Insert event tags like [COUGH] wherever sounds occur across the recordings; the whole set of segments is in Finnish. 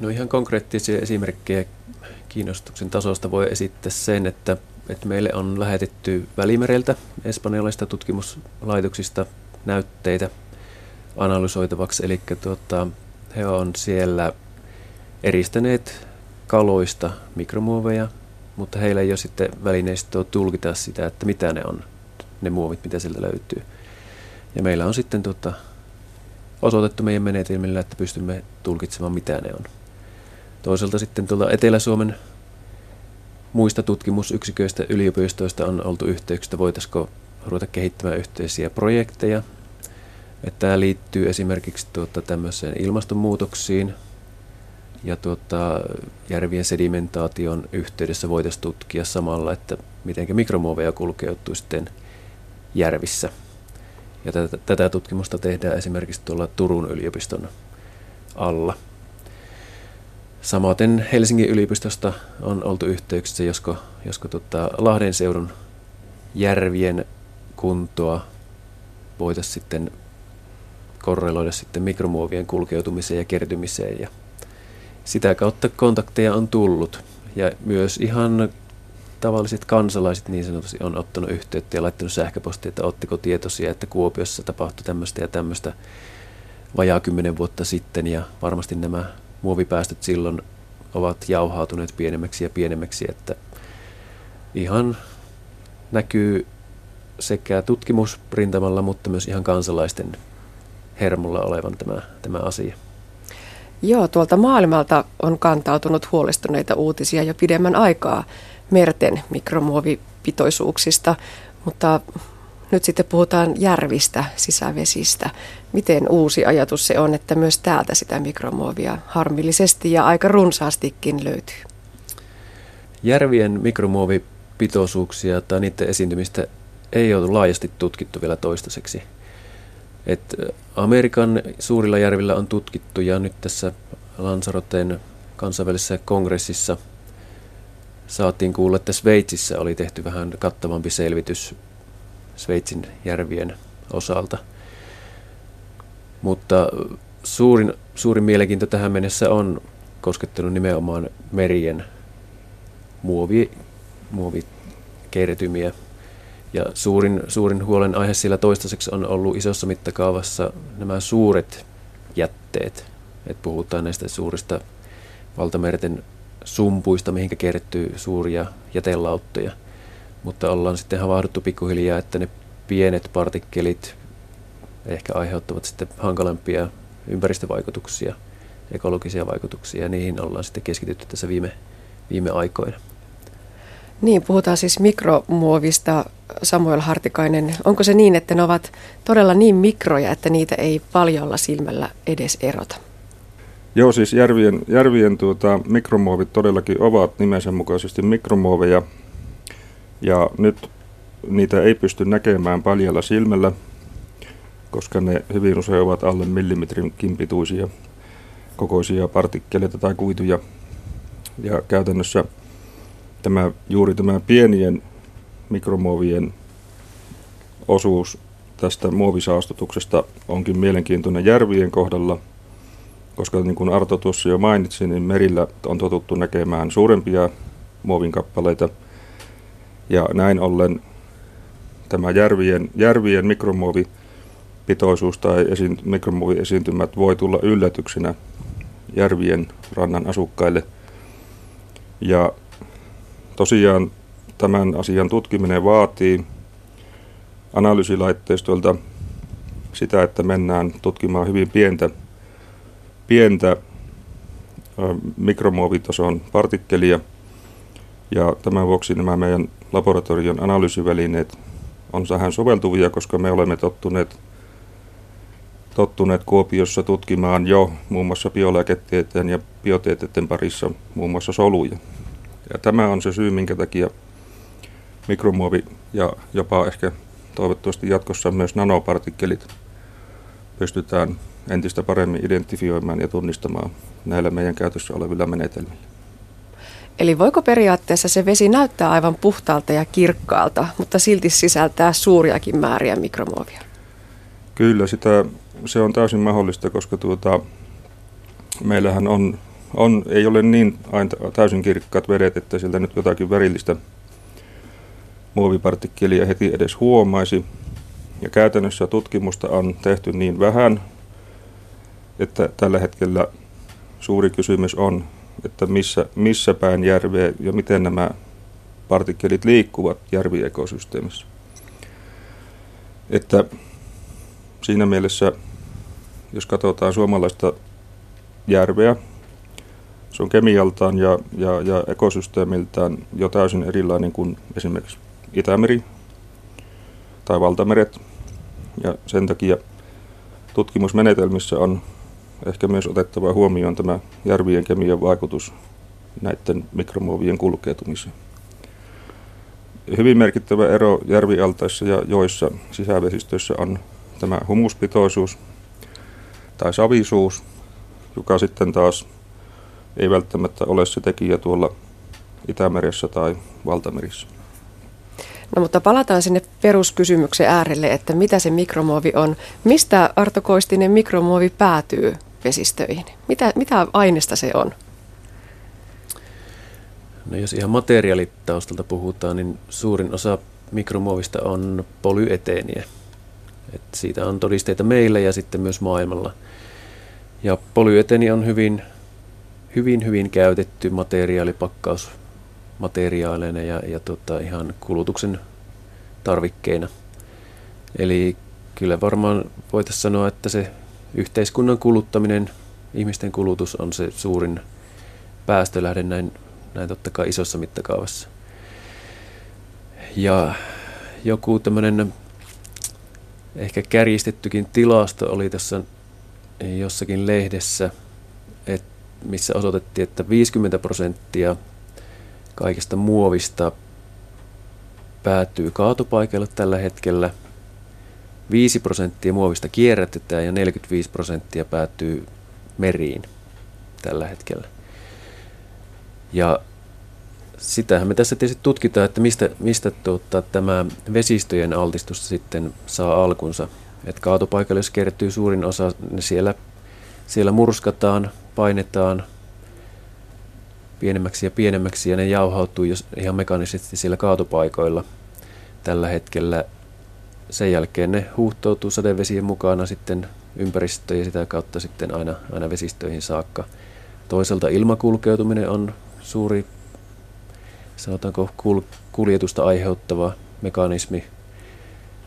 No ihan konkreettisia esimerkkejä kiinnostuksen tasosta voi esittää sen, että, että meille on lähetetty Välimereltä espanjalaisista tutkimuslaitoksista näytteitä analysoitavaksi. Eli tuota, he on siellä eristäneet kaloista mikromuoveja, mutta heillä ei ole sitten välineistöä tulkita sitä, että mitä ne on, ne muovit, mitä sieltä löytyy. Ja meillä on sitten tuota, osoitettu meidän menetelmillä, että pystymme tulkitsemaan, mitä ne on. Toisaalta sitten tuolla Etelä-Suomen muista tutkimusyksiköistä yliopistoista on oltu yhteyksistä, voitaisiko ruveta kehittämään yhteisiä projekteja. Että tämä liittyy esimerkiksi tuota, tämmöiseen ilmastonmuutoksiin ja tuota, järvien sedimentaation yhteydessä voitaisiin tutkia samalla, että miten mikromuoveja kulkeutuu sitten järvissä. Ja tätä, tätä tutkimusta tehdään esimerkiksi tuolla Turun yliopiston alla. Samaten Helsingin yliopistosta on oltu yhteyksissä, josko, josko tota Lahden seudun järvien kuntoa voitaisiin sitten korreloida sitten mikromuovien kulkeutumiseen ja kertymiseen. Ja sitä kautta kontakteja on tullut. Ja myös ihan tavalliset kansalaiset niin sanotusti on ottanut yhteyttä ja laittanut sähköpostia, että ottiko tietoisia, että Kuopiossa tapahtui tämmöistä ja tämmöistä vajaa kymmenen vuotta sitten ja varmasti nämä muovipäästöt silloin ovat jauhautuneet pienemmäksi ja pienemmäksi, että ihan näkyy sekä tutkimusrintamalla, mutta myös ihan kansalaisten hermolla olevan tämä, tämä asia. Joo, tuolta maailmalta on kantautunut huolestuneita uutisia jo pidemmän aikaa merten mikromuovipitoisuuksista, mutta nyt sitten puhutaan järvistä, sisävesistä. Miten uusi ajatus se on, että myös täältä sitä mikromuovia harmillisesti ja aika runsaastikin löytyy? Järvien mikromuovipitoisuuksia tai niiden esiintymistä ei ole laajasti tutkittu vielä toistaiseksi. Et Amerikan suurilla järvillä on tutkittu ja nyt tässä Lanzaroten kansainvälisessä kongressissa saatiin kuulla, että Sveitsissä oli tehty vähän kattavampi selvitys Sveitsin järvien osalta. Mutta suurin, suurin mielenkiinto tähän mennessä on koskettanut nimenomaan merien muovi, muovikertymiä. Ja suurin, suurin huolen aihe sillä toistaiseksi on ollut isossa mittakaavassa nämä suuret jätteet. Et puhutaan näistä suurista valtamerten sumpuista, mihinkä kertyy suuria jätelauttoja – mutta ollaan sitten havahduttu pikkuhiljaa, että ne pienet partikkelit ehkä aiheuttavat sitten hankalampia ympäristövaikutuksia, ekologisia vaikutuksia, ja niihin ollaan sitten keskitytty tässä viime, viime aikoina. Niin, puhutaan siis mikromuovista, Samuel Hartikainen. Onko se niin, että ne ovat todella niin mikroja, että niitä ei paljolla silmällä edes erota? Joo, siis järvien, järvien tuota, mikromuovit todellakin ovat nimensä mukaisesti mikromuoveja, ja nyt niitä ei pysty näkemään paljalla silmällä, koska ne hyvin usein ovat alle millimetrin pituisia kokoisia partikkeleita tai kuituja. Ja käytännössä tämä, juuri tämä pienien mikromuovien osuus tästä muovisaastutuksesta onkin mielenkiintoinen järvien kohdalla, koska niin kuin Arto tuossa jo mainitsi, niin merillä on totuttu näkemään suurempia muovinkappaleita – ja näin ollen tämä järvien, järvien mikromuovipitoisuus tai esiin, mikromuoviesiintymät voi tulla yllätyksenä järvien rannan asukkaille. Ja tosiaan tämän asian tutkiminen vaatii analyysilaitteistoilta sitä, että mennään tutkimaan hyvin pientä, pientä mikromuovitason partikkelia. Ja tämän vuoksi nämä meidän laboratorion analyysivälineet on tähän soveltuvia, koska me olemme tottuneet, tottuneet Kuopiossa tutkimaan jo muun muassa biolääketieteen ja biotieteiden parissa muun muassa soluja. Ja tämä on se syy, minkä takia mikromuovi ja jopa ehkä toivottavasti jatkossa myös nanopartikkelit pystytään entistä paremmin identifioimaan ja tunnistamaan näillä meidän käytössä olevilla menetelmillä. Eli voiko periaatteessa se vesi näyttää aivan puhtaalta ja kirkkaalta, mutta silti sisältää suuriakin määriä mikromuovia? Kyllä, sitä, se on täysin mahdollista, koska tuota, meillähän on on, ei ole niin aina täysin kirkkaat vedet, että sieltä nyt jotakin värillistä muovipartikkelia heti edes huomaisi. Ja käytännössä tutkimusta on tehty niin vähän, että tällä hetkellä suuri kysymys on, että missä, missä päin järveä ja miten nämä partikkelit liikkuvat järviekosysteemissä. Että siinä mielessä, jos katsotaan suomalaista järveä, se on kemialtaan ja, ja, ja ekosysteemiltään jo täysin erilainen kuin esimerkiksi Itämeri tai valtameret. Ja sen takia tutkimusmenetelmissä on ehkä myös otettava huomioon tämä järvien kemian vaikutus näiden mikromuovien kulkeutumiseen. Hyvin merkittävä ero järvialtaissa ja joissa sisävesistöissä on tämä humuspitoisuus tai savisuus, joka sitten taas ei välttämättä ole se tekijä tuolla Itämeressä tai Valtamerissä. No mutta palataan sinne peruskysymyksen äärelle, että mitä se mikromuovi on. Mistä Arto Koistinen mikromuovi päätyy vesistöihin? Mitä, mitä aineesta se on? No jos ihan materiaalitaustalta puhutaan, niin suurin osa mikromuovista on polyeteeniä. Et siitä on todisteita meillä ja sitten myös maailmalla. Ja polyeteeni on hyvin, hyvin, hyvin käytetty materiaalipakkaus materiaaleina ja, ja tota, ihan kulutuksen tarvikkeina. Eli kyllä varmaan voitaisiin sanoa, että se yhteiskunnan kuluttaminen, ihmisten kulutus on se suurin päästölähde näin, näin totta kai isossa mittakaavassa. Ja joku tämmöinen ehkä kärjistettykin tilasto oli tässä jossakin lehdessä, et, missä osoitettiin, että 50 prosenttia kaikesta muovista päätyy kaatopaikalle tällä hetkellä. 5 prosenttia muovista kierrätetään ja 45 prosenttia päätyy meriin tällä hetkellä. Ja sitähän me tässä tietysti tutkitaan, että mistä, mistä tuota, tämä vesistöjen altistus sitten saa alkunsa. Että kaatopaikalle, jos kertyy suurin osa, niin siellä, siellä murskataan, painetaan pienemmäksi ja pienemmäksi ja ne jauhautuu jos ihan mekaanisesti siellä kaatopaikoilla tällä hetkellä. Sen jälkeen ne huuhtoutuu sadevesien mukana sitten ympäristöön ja sitä kautta sitten aina, aina vesistöihin saakka. Toisaalta ilmakulkeutuminen on suuri, sanotaanko kuljetusta aiheuttava mekanismi.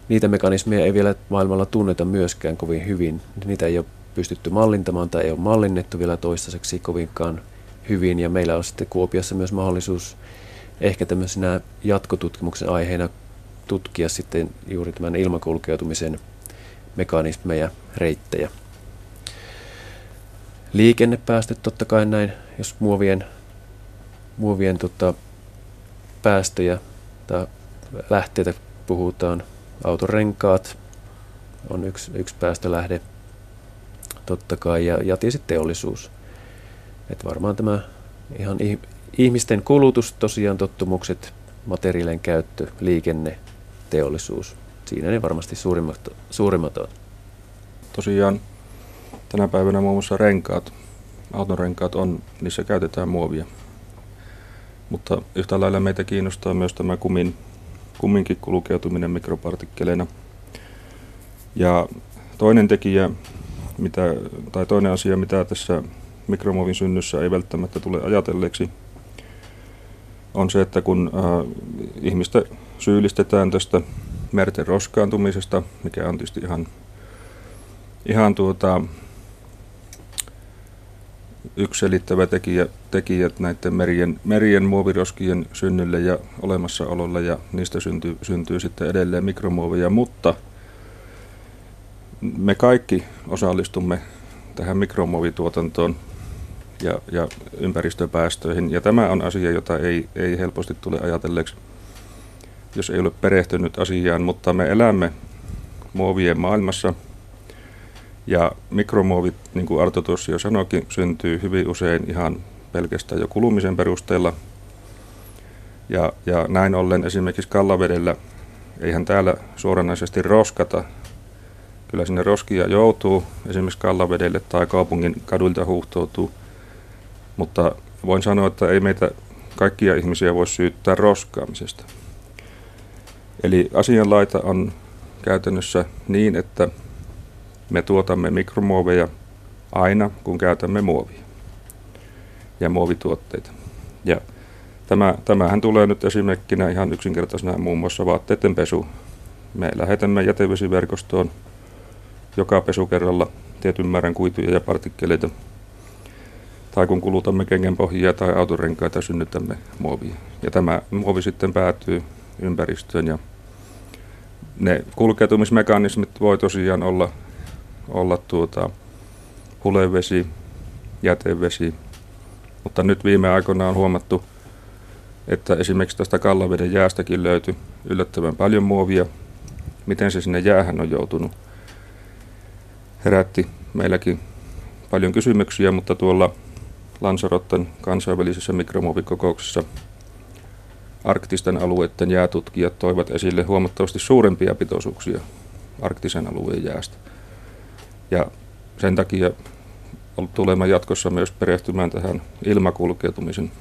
Niitä mekanismeja ei vielä maailmalla tunneta myöskään kovin hyvin. Niitä ei ole pystytty mallintamaan tai ei ole mallinnettu vielä toistaiseksi kovinkaan hyvin ja meillä on sitten Kuopiossa myös mahdollisuus ehkä tämmöisenä jatkotutkimuksen aiheena tutkia sitten juuri tämän ilmakulkeutumisen mekanismeja, reittejä. Liikennepäästöt totta kai näin, jos muovien, muovien tota, päästöjä tai lähteitä puhutaan, autorenkaat on yksi, yksi päästölähde totta kai ja, ja tietysti teollisuus. Että varmaan tämä ihan ihmisten kulutus, tosiaan tottumukset, materiaalien käyttö, liikenne, teollisuus. Siinä ne varmasti suurimmat, suurimmat on. Tosiaan tänä päivänä muun muassa renkaat, autonrenkaat on, niissä käytetään muovia. Mutta yhtä lailla meitä kiinnostaa myös tämä kumin, kumminkin kulkeutuminen mikropartikkeleina. Ja toinen tekijä, mitä, tai toinen asia, mitä tässä mikromuovin synnyssä ei välttämättä tule ajatelleeksi, on se, että kun äh, ihmistä syyllistetään tästä merten roskaantumisesta, mikä on tietysti ihan, ihan yksi selittävä tekijä, tekijät näiden merien, merien muoviroskien synnylle ja olemassaololle ja niistä syntyy, syntyy sitten edelleen mikromuovia, mutta me kaikki osallistumme tähän mikromuovituotantoon ja, ja ympäristöpäästöihin. Ja tämä on asia, jota ei, ei helposti tule ajatelleeksi, jos ei ole perehtynyt asiaan, mutta me elämme muovien maailmassa. Ja mikromuovit, niin kuin Arto tuossa jo sanoikin, syntyy hyvin usein ihan pelkästään jo kulumisen perusteella. Ja, ja näin ollen esimerkiksi kallavedellä, eihän täällä suoranaisesti roskata, kyllä sinne roskia joutuu esimerkiksi kallavedelle tai kaupungin kadulta huuhtoutuu Mutta voin sanoa, että ei meitä kaikkia ihmisiä voi syyttää roskaamisesta. Eli asianlaita on käytännössä niin, että me tuotamme mikromuoveja aina, kun käytämme muovia ja muovituotteita. Ja tämä, tämähän tulee nyt esimerkkinä ihan yksinkertaisena muun muassa vaatteiden pesu. Me lähetämme jätevesiverkostoon joka pesukerralla tietyn määrän kuituja ja partikkeleita. Tai kun kulutamme kengenpohjia tai autorenkaita, synnytämme muovia. Ja tämä muovi sitten päätyy ympäristöön ja ne kulkeutumismekanismit voi tosiaan olla, olla tuota, hulevesi, jätevesi, mutta nyt viime aikoina on huomattu, että esimerkiksi tästä Kallaveden jäästäkin löytyi yllättävän paljon muovia. Miten se sinne jäähän on joutunut? Herätti meilläkin paljon kysymyksiä, mutta tuolla Lansarotten kansainvälisessä mikromuovikokouksessa arktisten alueiden jäätutkijat toivat esille huomattavasti suurempia pitoisuuksia arktisen alueen jäästä. Ja sen takia tulemme jatkossa myös perehtymään tähän ilmakulkeutumisen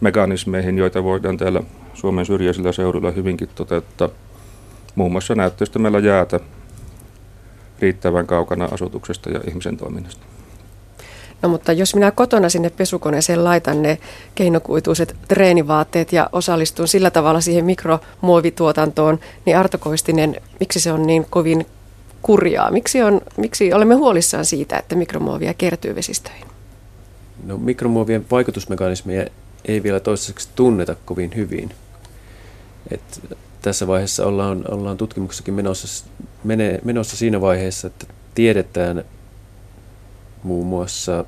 mekanismeihin, joita voidaan täällä Suomen syrjäisillä seuduilla hyvinkin toteuttaa. Muun muassa näyttöistämällä jäätä riittävän kaukana asutuksesta ja ihmisen toiminnasta. No mutta jos minä kotona sinne pesukoneeseen laitan ne keinokuituiset treenivaatteet ja osallistun sillä tavalla siihen mikromuovituotantoon, niin Arto Koistinen, miksi se on niin kovin kurjaa? Miksi, on, miksi olemme huolissaan siitä, että mikromuovia kertyy vesistöihin? No mikromuovien vaikutusmekanismeja ei vielä toistaiseksi tunneta kovin hyvin. Et tässä vaiheessa ollaan, ollaan tutkimuksessakin menossa, menossa siinä vaiheessa, että tiedetään muun muassa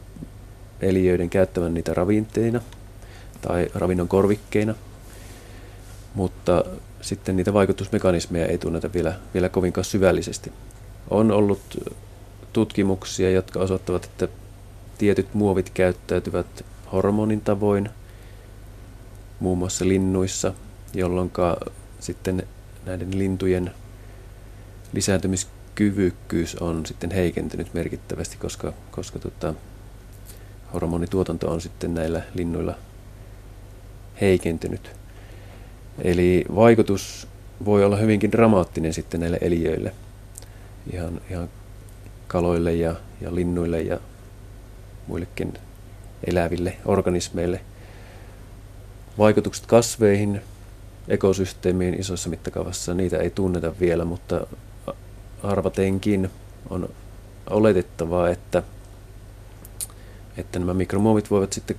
eliöiden käyttävän niitä ravinteina tai ravinnon korvikkeina, mutta sitten niitä vaikutusmekanismeja ei tunneta vielä, vielä kovinkaan syvällisesti. On ollut tutkimuksia, jotka osoittavat, että tietyt muovit käyttäytyvät hormonin tavoin, muun muassa linnuissa, jolloin sitten näiden lintujen lisääntymiskyvykkyys on sitten heikentynyt merkittävästi, koska, koska tota, hormonituotanto on sitten näillä linnuilla heikentynyt. Eli vaikutus voi olla hyvinkin dramaattinen sitten näille eliöille, ihan, ihan kaloille ja, ja linnuille ja muillekin eläville organismeille. Vaikutukset kasveihin, ekosysteemiin isossa mittakaavassa, niitä ei tunneta vielä, mutta arvatenkin on oletettavaa, että, että nämä mikromuovit voivat sitten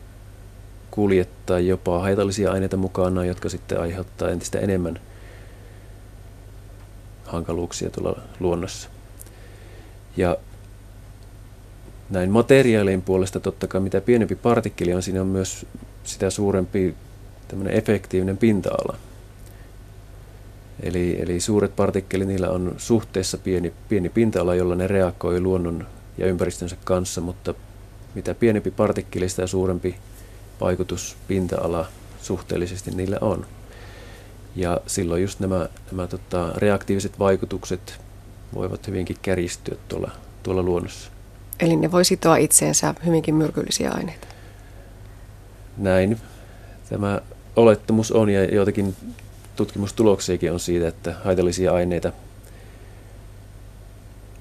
kuljettaa jopa haitallisia aineita mukana, jotka sitten aiheuttaa entistä enemmän hankaluuksia tuolla luonnossa. Ja näin materiaalien puolesta totta kai mitä pienempi partikkeli on, siinä on myös sitä suurempi tämmöinen efektiivinen pinta-ala. Eli, eli suuret partikkelit, niillä on suhteessa pieni, pieni pinta-ala, jolla ne reagoi luonnon ja ympäristönsä kanssa, mutta mitä pienempi partikkeli, sitä suurempi vaikutus pinta-ala suhteellisesti niillä on. Ja silloin just nämä, nämä tota, reaktiiviset vaikutukset voivat hyvinkin kärjistyä tuolla, tuolla luonnossa. Eli ne voi sitoa itseensä hyvinkin myrkyllisiä aineita? Näin tämä olettamus on ja joitakin tutkimustuloksiakin on siitä, että haitallisia aineita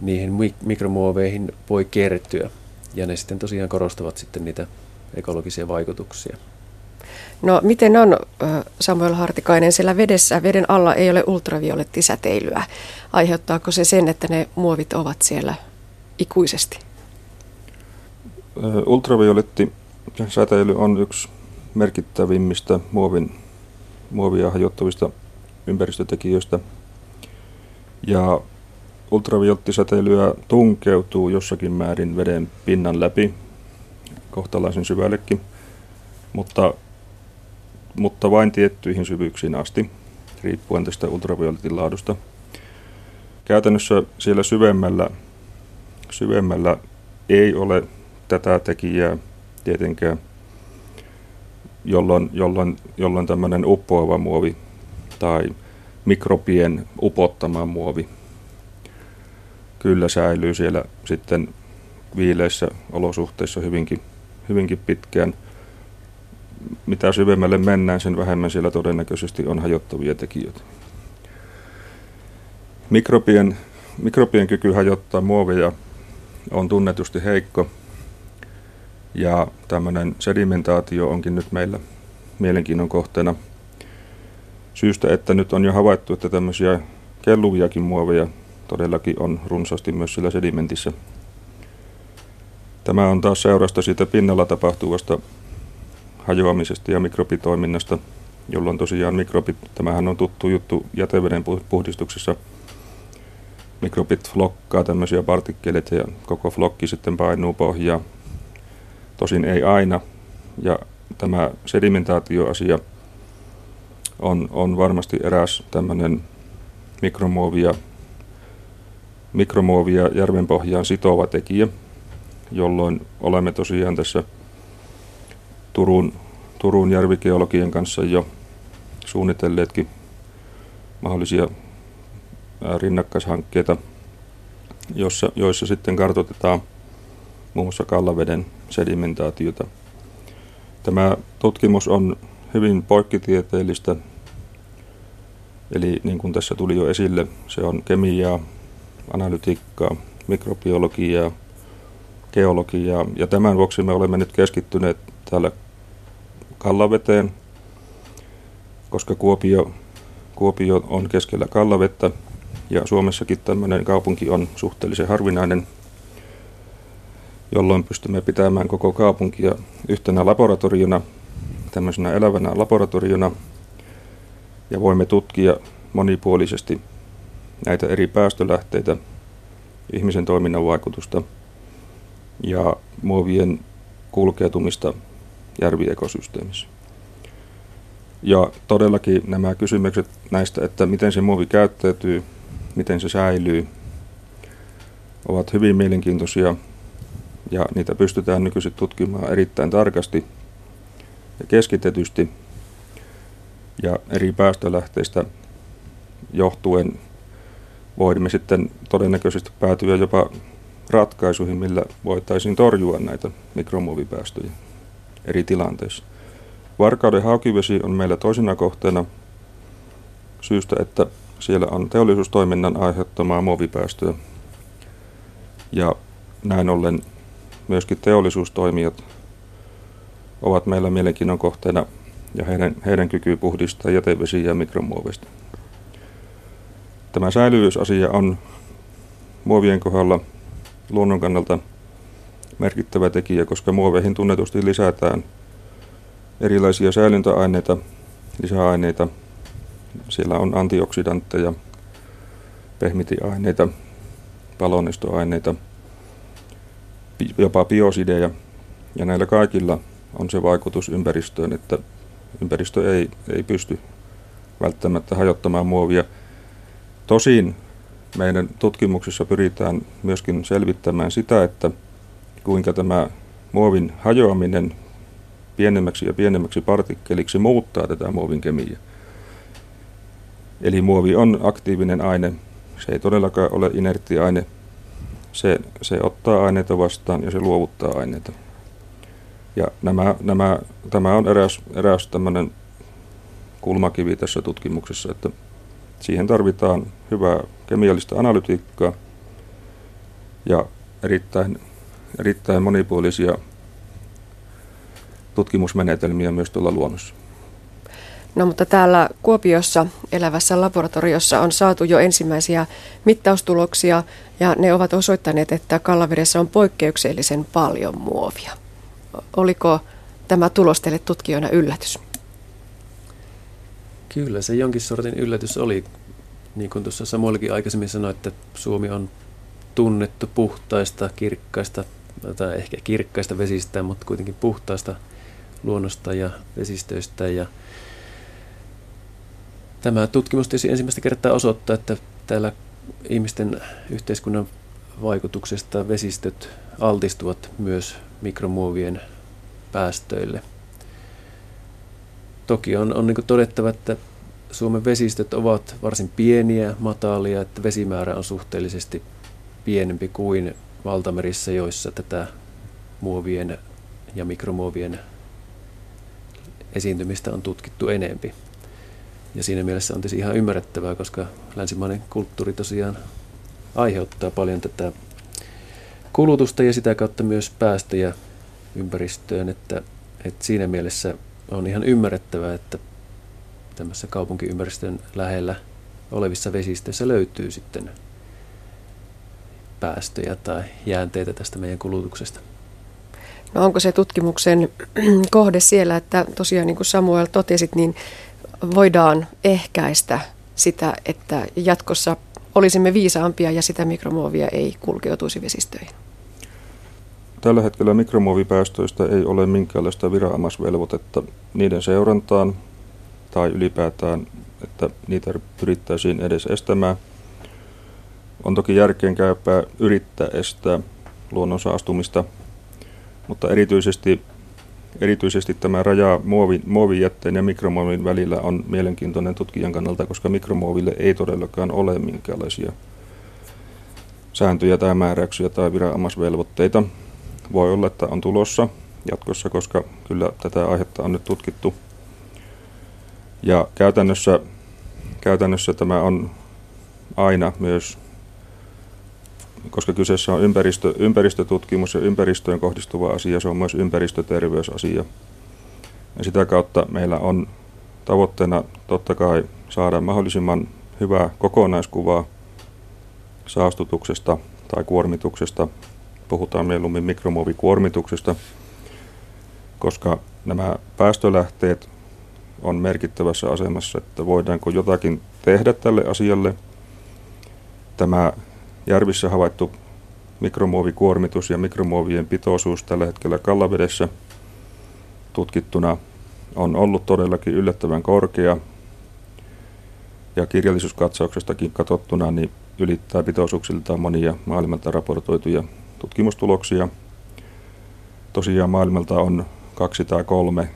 niihin mikromuoveihin voi kertyä. Ja ne sitten tosiaan korostavat sitten niitä ekologisia vaikutuksia. No miten on, Samuel Hartikainen, siellä vedessä, veden alla ei ole ultraviolettisäteilyä. Aiheuttaako se sen, että ne muovit ovat siellä ikuisesti? Ultraviolettisäteily on yksi merkittävimmistä muovin muovia hajottavista ympäristötekijöistä. Ja ultraviolttisäteilyä tunkeutuu jossakin määrin veden pinnan läpi kohtalaisen syvällekin, mutta, mutta vain tiettyihin syvyyksiin asti, riippuen tästä ultravioletin laadusta. Käytännössä siellä syvemmällä, syvemmällä ei ole tätä tekijää tietenkään jolloin, jolloin, jolloin tämmöinen uppoava muovi tai mikrobien upottama muovi kyllä säilyy siellä sitten viileissä olosuhteissa hyvinkin, hyvinkin pitkään. Mitä syvemmälle mennään, sen vähemmän siellä todennäköisesti on hajottavia tekijöitä. Mikrobien, mikrobien kyky hajottaa muoveja on tunnetusti heikko ja tämmöinen sedimentaatio onkin nyt meillä mielenkiinnon kohteena syystä, että nyt on jo havaittu, että tämmöisiä kelluviakin muoveja todellakin on runsaasti myös sillä sedimentissä. Tämä on taas seurasta siitä pinnalla tapahtuvasta hajoamisesta ja mikrobitoiminnasta, jolloin tosiaan mikrobit, tämähän on tuttu juttu jäteveden puhdistuksessa, mikrobit flokkaa tämmöisiä partikkeleita ja koko flokki sitten painuu pohjaan. Tosin ei aina, ja tämä sedimentaatioasia on, on varmasti eräs tämmöinen mikromuovia, mikromuovia järvenpohjaan sitova tekijä, jolloin olemme tosiaan tässä Turun, Turun järvikeologien kanssa jo suunnitelleetkin mahdollisia rinnakkaishankkeita, jossa, joissa sitten kartoitetaan muun muassa kallaveden sedimentaatiota. Tämä tutkimus on hyvin poikkitieteellistä, eli niin kuin tässä tuli jo esille, se on kemiaa, analytiikkaa, mikrobiologiaa, geologiaa, ja tämän vuoksi me olemme nyt keskittyneet täällä Kallaveteen, koska Kuopio, Kuopio on keskellä Kallavettä, ja Suomessakin tämmöinen kaupunki on suhteellisen harvinainen, jolloin pystymme pitämään koko kaupunkia yhtenä laboratoriona, tämmöisenä elävänä laboratoriona, ja voimme tutkia monipuolisesti näitä eri päästölähteitä, ihmisen toiminnan vaikutusta ja muovien kulkeutumista järviekosysteemissä. Ja todellakin nämä kysymykset näistä, että miten se muovi käyttäytyy, miten se säilyy, ovat hyvin mielenkiintoisia ja niitä pystytään nykyisin tutkimaan erittäin tarkasti ja keskitetysti ja eri päästölähteistä johtuen voimme sitten todennäköisesti päätyä jopa ratkaisuihin, millä voitaisiin torjua näitä mikromuovipäästöjä eri tilanteissa. Varkauden haukivesi on meillä toisena kohteena syystä, että siellä on teollisuustoiminnan aiheuttamaa muovipäästöä. Ja näin ollen myöskin teollisuustoimijat ovat meillä mielenkiinnon kohteena ja heidän, heidän kyky puhdistaa jätevesiä ja mikromuovista. Tämä säilyvyysasia on muovien kohdalla luonnon kannalta merkittävä tekijä, koska muoveihin tunnetusti lisätään erilaisia säilyntäaineita, lisäaineita. Siellä on antioksidantteja, pehmitiaineita, palonistoaineita, jopa biosideja. Ja näillä kaikilla on se vaikutus ympäristöön, että ympäristö ei, ei pysty välttämättä hajottamaan muovia. Tosin meidän tutkimuksissa pyritään myöskin selvittämään sitä, että kuinka tämä muovin hajoaminen pienemmäksi ja pienemmäksi partikkeliksi muuttaa tätä muovin kemiaa. Eli muovi on aktiivinen aine, se ei todellakaan ole inertti aine. Se, se ottaa aineita vastaan ja se luovuttaa aineita. Ja nämä, nämä, tämä on eräs, eräs tämmöinen kulmakivi tässä tutkimuksessa, että siihen tarvitaan hyvää kemiallista analytiikkaa ja erittäin, erittäin monipuolisia tutkimusmenetelmiä myös tuolla luonnossa. No mutta täällä Kuopiossa elävässä laboratoriossa on saatu jo ensimmäisiä mittaustuloksia ja ne ovat osoittaneet, että Kallavedessä on poikkeuksellisen paljon muovia. Oliko tämä tulos teille tutkijoina yllätys? Kyllä se jonkin sortin yllätys oli. Niin kuin tuossa Samuelkin aikaisemmin sanoi, että Suomi on tunnettu puhtaista, kirkkaista, tai ehkä kirkkaista vesistä, mutta kuitenkin puhtaista luonnosta ja vesistöistä. Ja tämä tutkimus tietysti ensimmäistä kertaa osoittaa, että täällä ihmisten yhteiskunnan vaikutuksesta vesistöt altistuvat myös mikromuovien päästöille. Toki on, on niin todettava, että Suomen vesistöt ovat varsin pieniä, matalia, että vesimäärä on suhteellisesti pienempi kuin valtamerissä, joissa tätä muovien ja mikromuovien esiintymistä on tutkittu enempi. Ja siinä mielessä on tietysti ihan ymmärrettävää, koska länsimainen kulttuuri tosiaan aiheuttaa paljon tätä kulutusta ja sitä kautta myös päästöjä ympäristöön, että, että siinä mielessä on ihan ymmärrettävää, että tämmöisessä kaupunkiympäristön lähellä olevissa vesistöissä löytyy sitten päästöjä tai jäänteitä tästä meidän kulutuksesta. No onko se tutkimuksen [CLEARS THROAT] kohde siellä, että tosiaan niin kuin Samuel totesit, niin voidaan ehkäistä sitä, että jatkossa olisimme viisaampia ja sitä mikromuovia ei kulkeutuisi vesistöihin? Tällä hetkellä mikromuovipäästöistä ei ole minkäänlaista viranomaisvelvoitetta niiden seurantaan tai ylipäätään, että niitä pyrittäisiin edes estämään. On toki järkeen käypää yrittää estää luonnon saastumista, mutta erityisesti, erityisesti tämä raja muovin, muovijätteen ja mikromuovin välillä on mielenkiintoinen tutkijan kannalta, koska mikromuoville ei todellakaan ole minkäänlaisia sääntöjä tai määräyksiä tai viranomaisvelvoitteita voi olla, että on tulossa jatkossa, koska kyllä tätä aihetta on nyt tutkittu. Ja käytännössä, käytännössä tämä on aina myös, koska kyseessä on ympäristö, ympäristötutkimus ja ympäristöön kohdistuva asia, se on myös ympäristöterveysasia. Ja sitä kautta meillä on tavoitteena totta kai saada mahdollisimman hyvää kokonaiskuvaa saastutuksesta tai kuormituksesta puhutaan mieluummin mikromuovikuormituksesta, koska nämä päästölähteet on merkittävässä asemassa, että voidaanko jotakin tehdä tälle asialle. Tämä järvissä havaittu mikromuovikuormitus ja mikromuovien pitoisuus tällä hetkellä kallavedessä tutkittuna on ollut todellakin yllättävän korkea. Ja kirjallisuuskatsauksestakin katsottuna niin ylittää pitoisuuksiltaan monia maailmalta raportoituja tutkimustuloksia. Tosiaan maailmalta on kaksi tai kolme,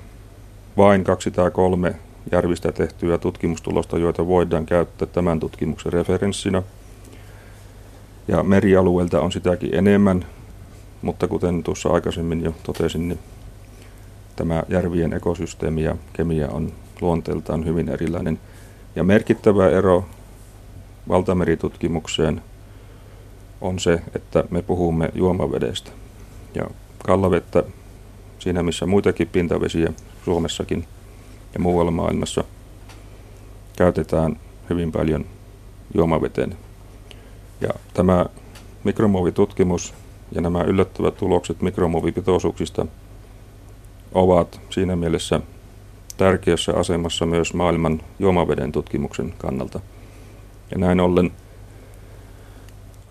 vain kaksi tai kolme järvistä tehtyä tutkimustulosta, joita voidaan käyttää tämän tutkimuksen referenssinä. Ja merialueelta on sitäkin enemmän, mutta kuten tuossa aikaisemmin jo totesin, niin tämä järvien ekosysteemi ja kemia on luonteeltaan hyvin erilainen. Ja merkittävä ero valtameritutkimukseen on se, että me puhumme juomavedestä. Ja kallavettä, siinä missä muitakin pintavesiä Suomessakin ja muualla maailmassa, käytetään hyvin paljon juomaveteen. Ja tämä mikromuovitutkimus ja nämä yllättävät tulokset mikromuovipitoisuuksista ovat siinä mielessä tärkeässä asemassa myös maailman juomaveden tutkimuksen kannalta. Ja näin ollen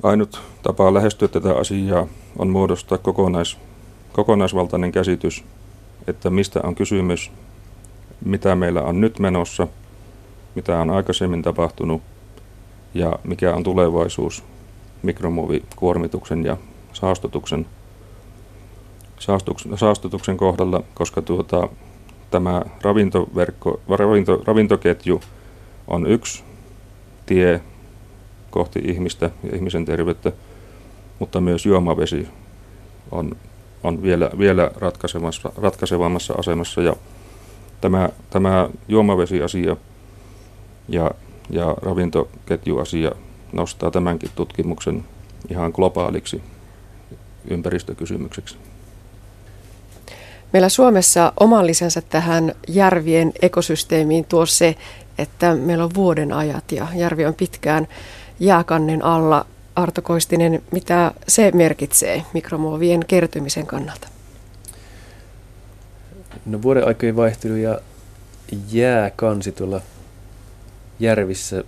Ainut tapa lähestyä tätä asiaa on muodostaa kokonais, kokonaisvaltainen käsitys, että mistä on kysymys, mitä meillä on nyt menossa, mitä on aikaisemmin tapahtunut ja mikä on tulevaisuus mikromuovikuormituksen ja saastutuksen, saastutuksen, kohdalla, koska tuota, tämä ravintoverkko, ravinto, ravintoketju on yksi tie kohti ihmistä ja ihmisen terveyttä, mutta myös juomavesi on, on vielä, vielä ratkaisevassa, ratkaisevammassa asemassa. Ja tämä, tämä juomavesiasia ja, ja ravintoketjuasia nostaa tämänkin tutkimuksen ihan globaaliksi ympäristökysymykseksi. Meillä Suomessa oman lisänsä tähän järvien ekosysteemiin tuo se, että meillä on vuoden ajat ja järvi on pitkään jääkannen alla. Arto Koistinen, mitä se merkitsee mikromuovien kertymisen kannalta? No vuoden aikojen vaihtelu ja jääkansi tuolla järvissä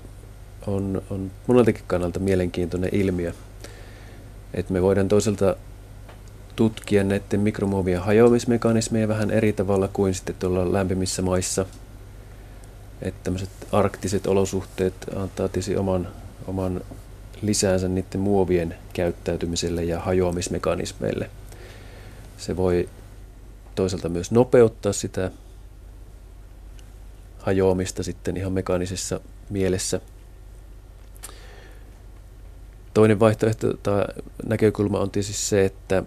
on, on moneltakin kannalta mielenkiintoinen ilmiö. Et me voidaan toisaalta tutkia näiden mikromuovien hajoamismekanismeja vähän eri tavalla kuin sitten tuolla lämpimissä maissa. Että tämmöiset arktiset olosuhteet antaa tietysti oman oman lisäänsä niiden muovien käyttäytymiselle ja hajoamismekanismeille. Se voi toisaalta myös nopeuttaa sitä hajoamista sitten ihan mekaanisessa mielessä. Toinen vaihtoehto tai näkökulma on tietysti se, että,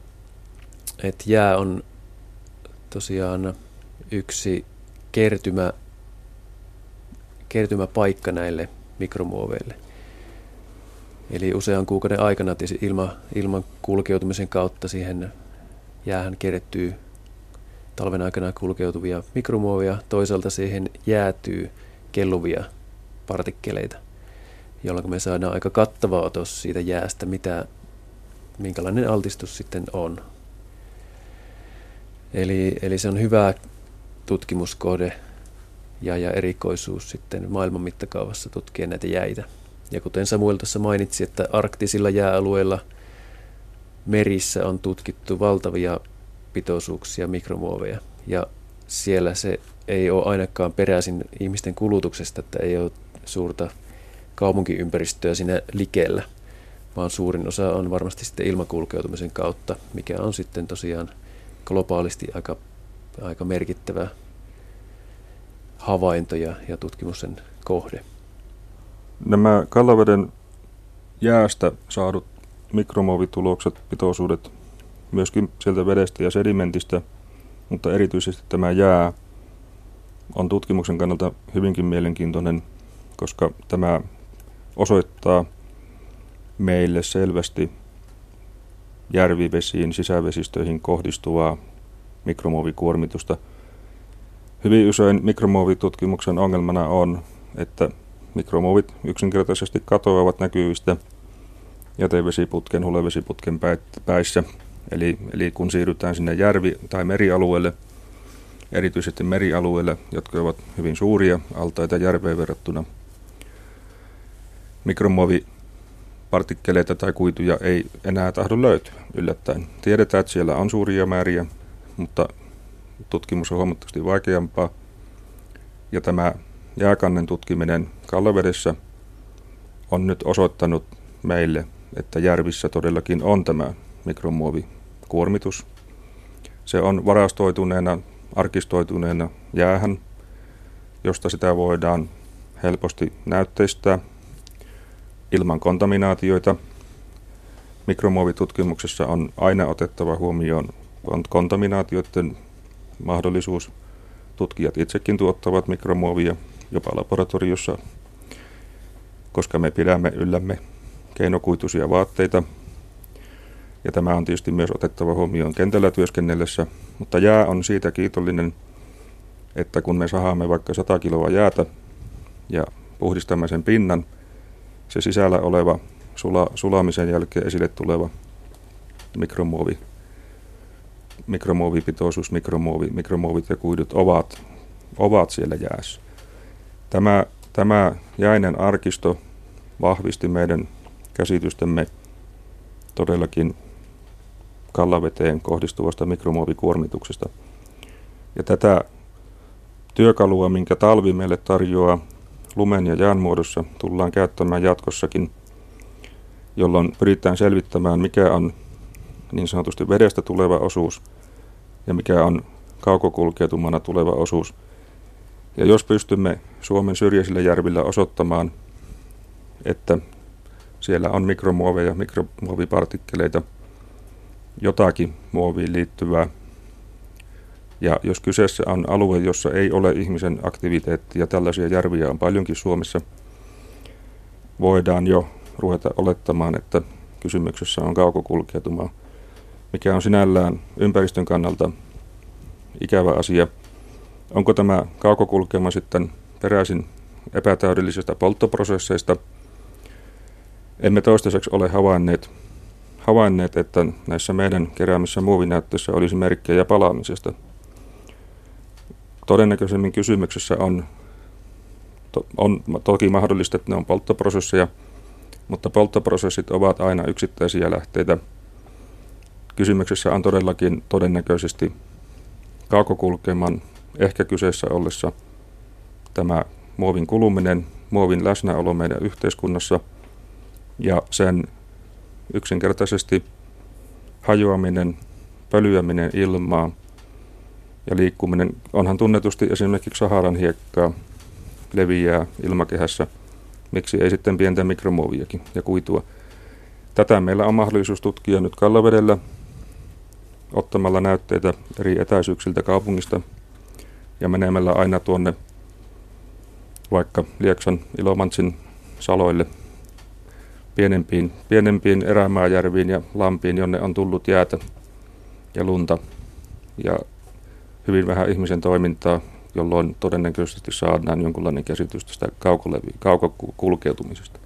että jää on tosiaan yksi kertymä, kertymäpaikka näille mikromuoveille. Eli usean kuukauden aikana ilma, ilman kulkeutumisen kautta siihen jäähän kerettyy talven aikana kulkeutuvia mikromuovia, toisaalta siihen jäätyy kelluvia partikkeleita, jolloin me saadaan aika kattava otos siitä jäästä, mitä, minkälainen altistus sitten on. Eli, eli se on hyvä tutkimuskohde ja, ja erikoisuus sitten maailman mittakaavassa tutkia näitä jäitä. Ja kuten Samuel tuossa mainitsi, että arktisilla jääalueilla merissä on tutkittu valtavia pitoisuuksia mikromuoveja. Ja siellä se ei ole ainakaan peräisin ihmisten kulutuksesta, että ei ole suurta kaupunkiympäristöä siinä likellä, vaan suurin osa on varmasti sitten ilmakulkeutumisen kautta, mikä on sitten tosiaan globaalisti aika, aika merkittävä havainto ja, ja tutkimuksen kohde. Nämä Kallaveden jäästä saadut mikromuovitulokset, pitoisuudet myöskin sieltä vedestä ja sedimentistä, mutta erityisesti tämä jää on tutkimuksen kannalta hyvinkin mielenkiintoinen, koska tämä osoittaa meille selvästi järvivesiin, sisävesistöihin kohdistuvaa mikromuovikuormitusta. Hyvin usein mikromuovitutkimuksen ongelmana on, että mikromuovit yksinkertaisesti katoavat näkyvistä jätevesiputken, hulevesiputken päissä – Eli, eli kun siirrytään sinne järvi- tai merialueelle, erityisesti merialueille, jotka ovat hyvin suuria altaita järveen verrattuna, mikromuovipartikkeleita tai kuituja ei enää tahdo löytyä yllättäen. Tiedetään, että siellä on suuria määriä, mutta tutkimus on huomattavasti vaikeampaa. Ja tämä jääkannen tutkiminen Kallavedessä on nyt osoittanut meille, että järvissä todellakin on tämä mikromuovi kuormitus. Se on varastoituneena, arkistoituneena jäähän, josta sitä voidaan helposti näytteistää ilman kontaminaatioita. Mikromuovitutkimuksessa on aina otettava huomioon kontaminaatioiden mahdollisuus. Tutkijat itsekin tuottavat mikromuovia jopa laboratoriossa, koska me pidämme yllämme keinokuituisia vaatteita – ja tämä on tietysti myös otettava huomioon kentällä työskennellessä, mutta jää on siitä kiitollinen, että kun me sahaamme vaikka 100 kiloa jäätä ja puhdistamme sen pinnan, se sisällä oleva sula, sulamisen jälkeen esille tuleva mikromuovi, mikromuovipitoisuus, mikromuovi, mikromuovit ja kuidut ovat, ovat siellä jäässä. Tämä, tämä jäinen arkisto vahvisti meidän käsitystämme todellakin kallaveteen kohdistuvasta mikromuovikuormituksesta. Ja tätä työkalua, minkä talvi meille tarjoaa lumen ja jään muodossa, tullaan käyttämään jatkossakin, jolloin pyritään selvittämään, mikä on niin sanotusti vedestä tuleva osuus ja mikä on kaukokulkeutumana tuleva osuus. Ja jos pystymme Suomen syrjäisillä järvillä osoittamaan, että siellä on mikromuoveja, mikromuovipartikkeleita – jotakin muoviin liittyvää. Ja jos kyseessä on alue, jossa ei ole ihmisen aktiviteettia, tällaisia järviä on paljonkin Suomessa, voidaan jo ruveta olettamaan, että kysymyksessä on kaukokulkeutuma, mikä on sinällään ympäristön kannalta ikävä asia. Onko tämä kaukokulkeuma sitten peräisin epätäydellisistä polttoprosesseista? Emme toistaiseksi ole havainneet havainneet, että näissä meidän keräämissä muovinäyttöissä olisi merkkejä palaamisesta. Todennäköisemmin kysymyksessä on, to, on toki mahdollista, että ne on polttoprosesseja, mutta polttoprosessit ovat aina yksittäisiä lähteitä. Kysymyksessä on todellakin todennäköisesti kaukokulkeman ehkä kyseessä ollessa tämä muovin kuluminen, muovin läsnäolo meidän yhteiskunnassa ja sen yksinkertaisesti hajoaminen, pölyäminen ilmaa ja liikkuminen. Onhan tunnetusti esimerkiksi Saharan hiekkaa leviää ilmakehässä. Miksi ei sitten pientä mikromuoviakin ja kuitua. Tätä meillä on mahdollisuus tutkia nyt Kallavedellä ottamalla näytteitä eri etäisyyksiltä kaupungista ja menemällä aina tuonne vaikka Lieksan Ilomantsin saloille pienempiin, pienempiin erämaajärviin ja lampiin, jonne on tullut jäätä ja lunta ja hyvin vähän ihmisen toimintaa, jolloin todennäköisesti saadaan jonkunlainen käsitys tästä kaukokulkeutumisesta.